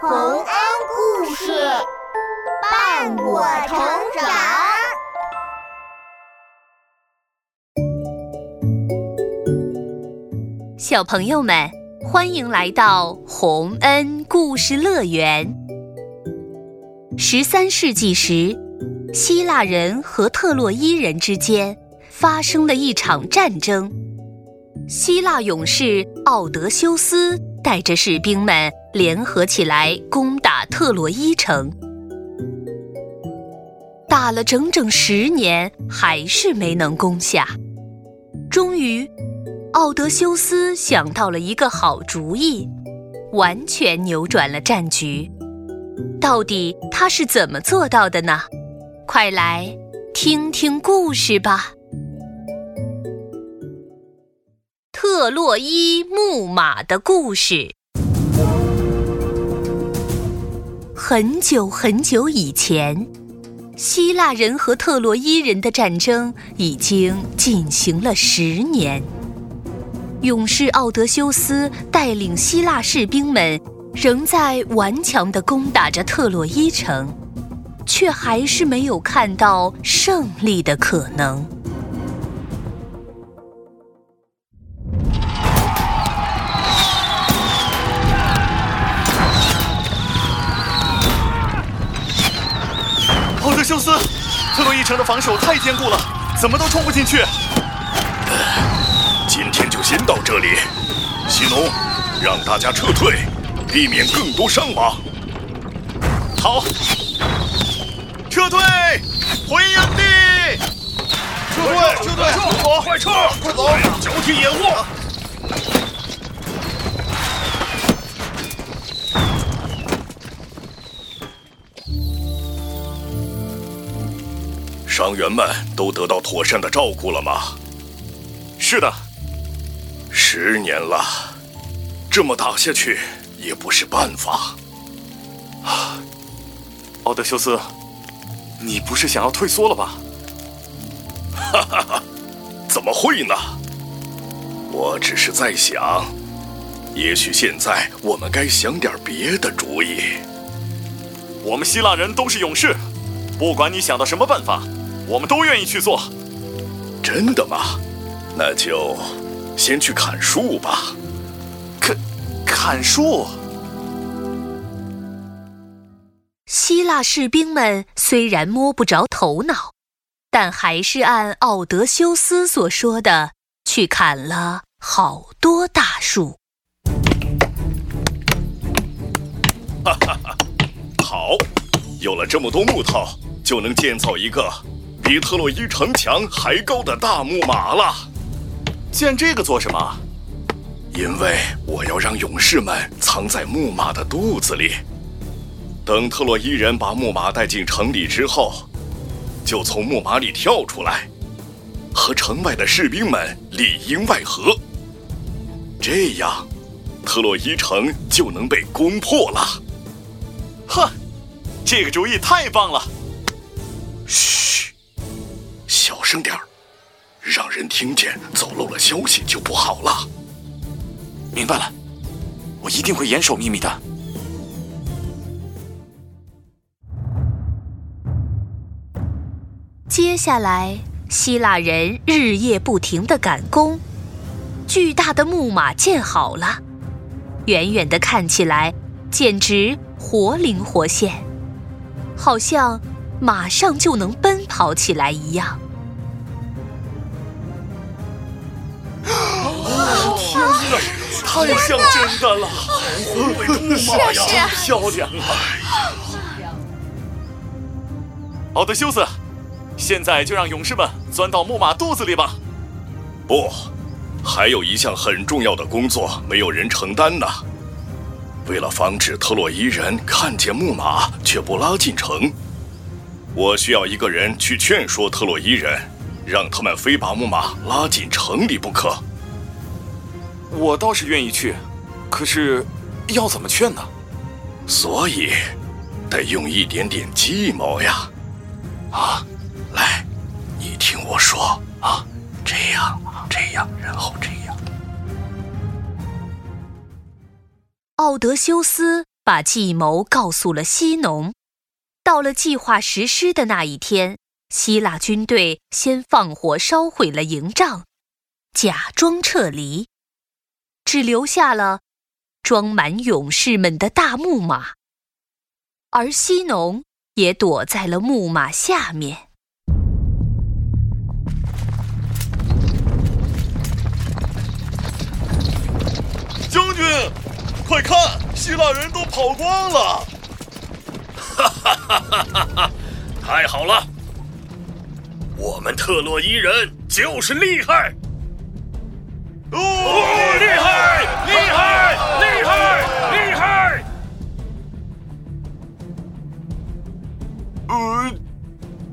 洪恩故事伴我成长。小朋友们，欢迎来到洪恩故事乐园。十三世纪时，希腊人和特洛伊人之间发生了一场战争。希腊勇士奥德修斯带着士兵们联合起来攻打特洛伊城，打了整整十年，还是没能攻下。终于，奥德修斯想到了一个好主意，完全扭转了战局。到底他是怎么做到的呢？快来听听故事吧！特洛伊木马的故事。很久很久以前，希腊人和特洛伊人的战争已经进行了十年。勇士奥德修斯带领希腊士兵们。仍在顽强地攻打着特洛伊城，却还是没有看到胜利的可能。修斯，特洛伊城的防守太坚固了，怎么都冲不进去。今天就先到这里，西农，让大家撤退。避免更多伤亡。好，撤退，回营地。撤退，撤退，撤走，快撤，快走，交替掩护。伤员们都得到妥善的照顾了吗？是的。十年了，这么打下去。也不是办法，啊，奥德修斯，你不是想要退缩了吧？哈哈哈，怎么会呢？我只是在想，也许现在我们该想点别的主意。我们希腊人都是勇士，不管你想到什么办法，我们都愿意去做。真的吗？那就先去砍树吧。砍砍树。希腊士兵们虽然摸不着头脑，但还是按奥德修斯所说的去砍了好多大树。哈哈哈！好，有了这么多木头，就能建造一个比特洛伊城墙还高的大木马了。建这个做什么？因为我要让勇士们藏在木马的肚子里，等特洛伊人把木马带进城里之后，就从木马里跳出来，和城外的士兵们里应外合。这样，特洛伊城就能被攻破了。哼，这个主意太棒了！嘘，小声点儿，让人听见走漏了消息就不好了。明白了，我一定会严守秘密的。接下来，希腊人日夜不停的赶工，巨大的木马建好了，远远的看起来简直活灵活现，好像马上就能奔跑起来一样。天哪！太像真的了，是是，漂亮啊！奥德修斯，现在就让勇士们钻到木马肚子里吧。不，还有一项很重要的工作没有人承担呢。为了防止特洛伊人看见木马却不拉进城，我需要一个人去劝说特洛伊人，让他们非把木马拉进城里不可。我倒是愿意去，可是要怎么劝呢？所以得用一点点计谋呀！啊，来，你听我说啊，这样，这样，然后这样。奥德修斯把计谋告诉了西农。到了计划实施的那一天，希腊军队先放火烧毁了营帐，假装撤离，只留下了装满勇士们的大木马，而西农也躲在了木马下面。将军，快看，希腊人都跑光了！哈哈哈哈！太好了，我们特洛伊人就是厉害！哦，厉害，厉害，厉害，厉害！呃，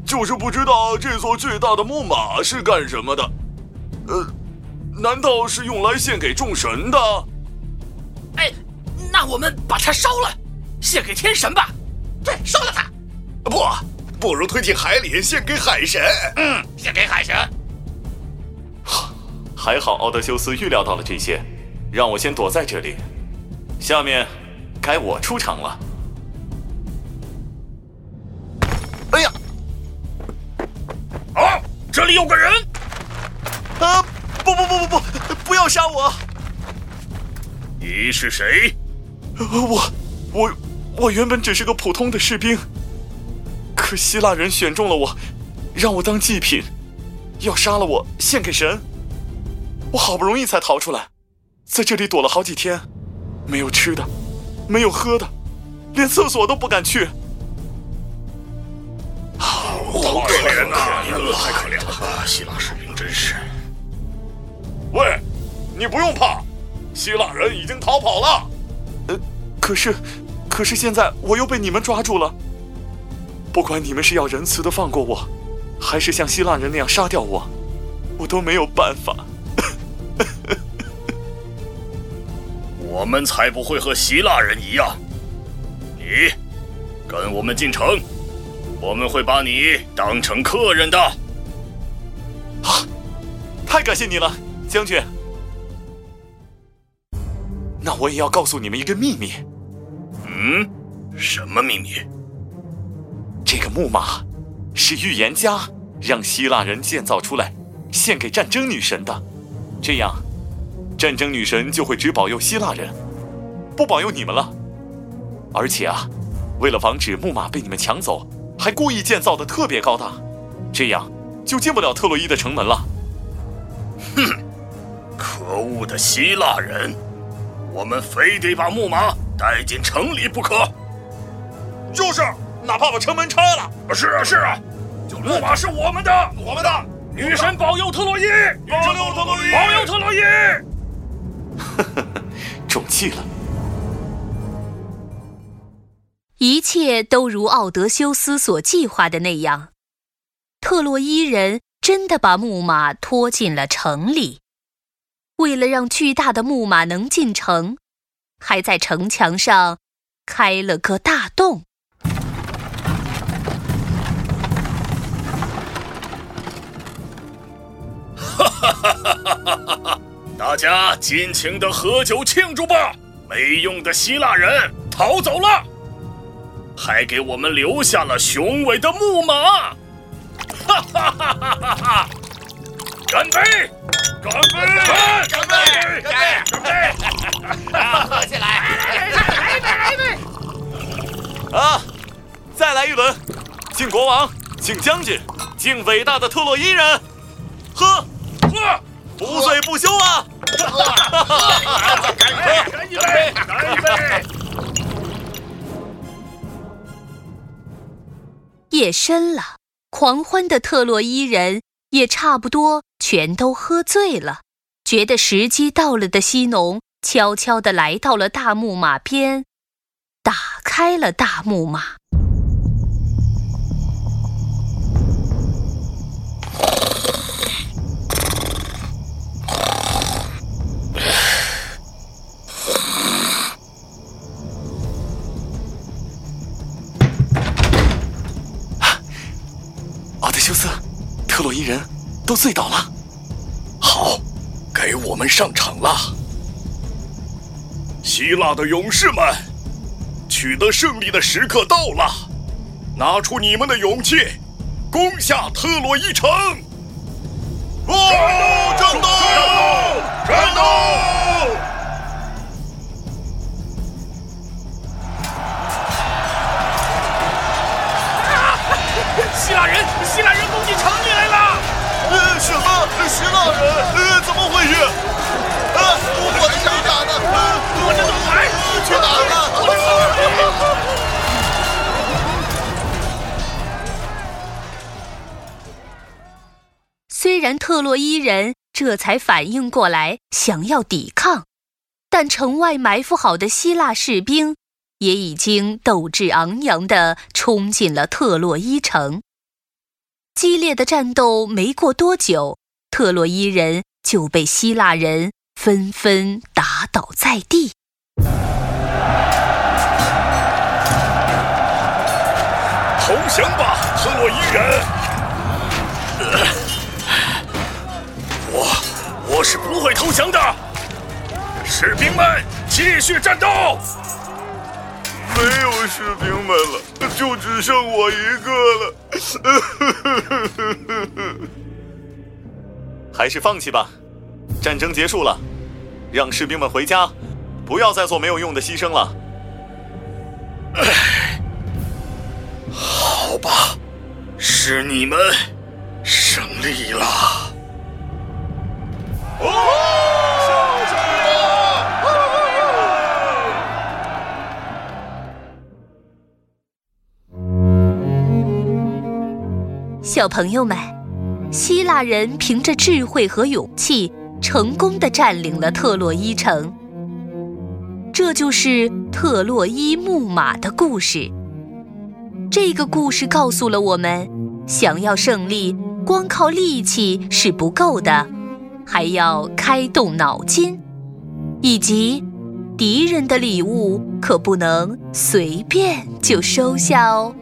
就是不知道这座巨大的木马是干什么的。呃，难道是用来献给众神的？哎，那我们把它烧了，献给天神吧。对，烧了它。不，不如推进海里，献给海神。嗯，献给海神。还好奥德修斯预料到了这些，让我先躲在这里。下面该我出场了。哎呀！啊，这里有个人！啊！不不不不不！不要杀我！你是谁？我我我原本只是个普通的士兵，可希腊人选中了我，让我当祭品，要杀了我献给神。我好不容易才逃出来，在这里躲了好几天，没有吃的，没有喝的，连厕所都不敢去。好可怜啊！太可怜了，希腊士兵真是。喂，你不用怕，希腊人已经逃跑了。呃，可是，可是现在我又被你们抓住了。不管你们是要仁慈的放过我，还是像希腊人那样杀掉我，我都没有办法。我们才不会和希腊人一样。你跟我们进城，我们会把你当成客人的。啊，太感谢你了，将军。那我也要告诉你们一个秘密。嗯，什么秘密？这个木马是预言家让希腊人建造出来，献给战争女神的。这样，战争女神就会只保佑希腊人，不保佑你们了。而且啊，为了防止木马被你们抢走，还故意建造的特别高大，这样就进不了特洛伊的城门了。哼，可恶的希腊人！我们非得把木马带进城里不可。就是，哪怕把城门拆了。是啊，是啊，木马是我们的，我们的。女神保佑特洛伊，保佑特洛伊，保佑特洛伊。呵呵呵，中计了。一切都如奥德修斯所计划的那样，特洛伊人真的把木马拖进了城里。为了让巨大的木马能进城，还在城墙上开了个大洞。哈哈哈哈哈哈！大家尽情的喝酒庆祝吧！没用的希腊人逃走了，还给我们留下了雄伟的木马！哈哈哈哈哈哈！干杯！干杯！敬将军，敬伟大的特洛伊人！喝！喝！不醉不休啊！喝！干杯！干一杯！干一杯！夜深了，狂欢的特洛伊人也差不多全都喝醉了。觉得时机到了的西农悄悄地来到了大木马边，打开了大木马。都醉倒了。好，该我们上场了。希腊的勇士们，取得胜利的时刻到了，拿出你们的勇气，攻下特洛伊城！战斗！战斗！战斗！希腊人，希腊人攻进城！什么？希腊人？呃，怎么回事？呃，我的想法呢？我的盾牌去哪了？虽然特洛伊人这才反应过来想要抵抗，但城外埋伏好的希腊士兵也已经斗志昂扬地冲进了特洛伊城。激烈的战斗没过多久，特洛伊人就被希腊人纷纷打倒在地。投降吧，特洛伊人！我我是不会投降的，士兵们继续战斗！没有士兵们了，就只剩我一个了。还是放弃吧，战争结束了，让士兵们回家，不要再做没有用的牺牲了。好吧，是你们胜利了。小朋友们，希腊人凭着智慧和勇气，成功的占领了特洛伊城。这就是特洛伊木马的故事。这个故事告诉了我们，想要胜利，光靠力气是不够的，还要开动脑筋，以及敌人的礼物可不能随便就收下哦。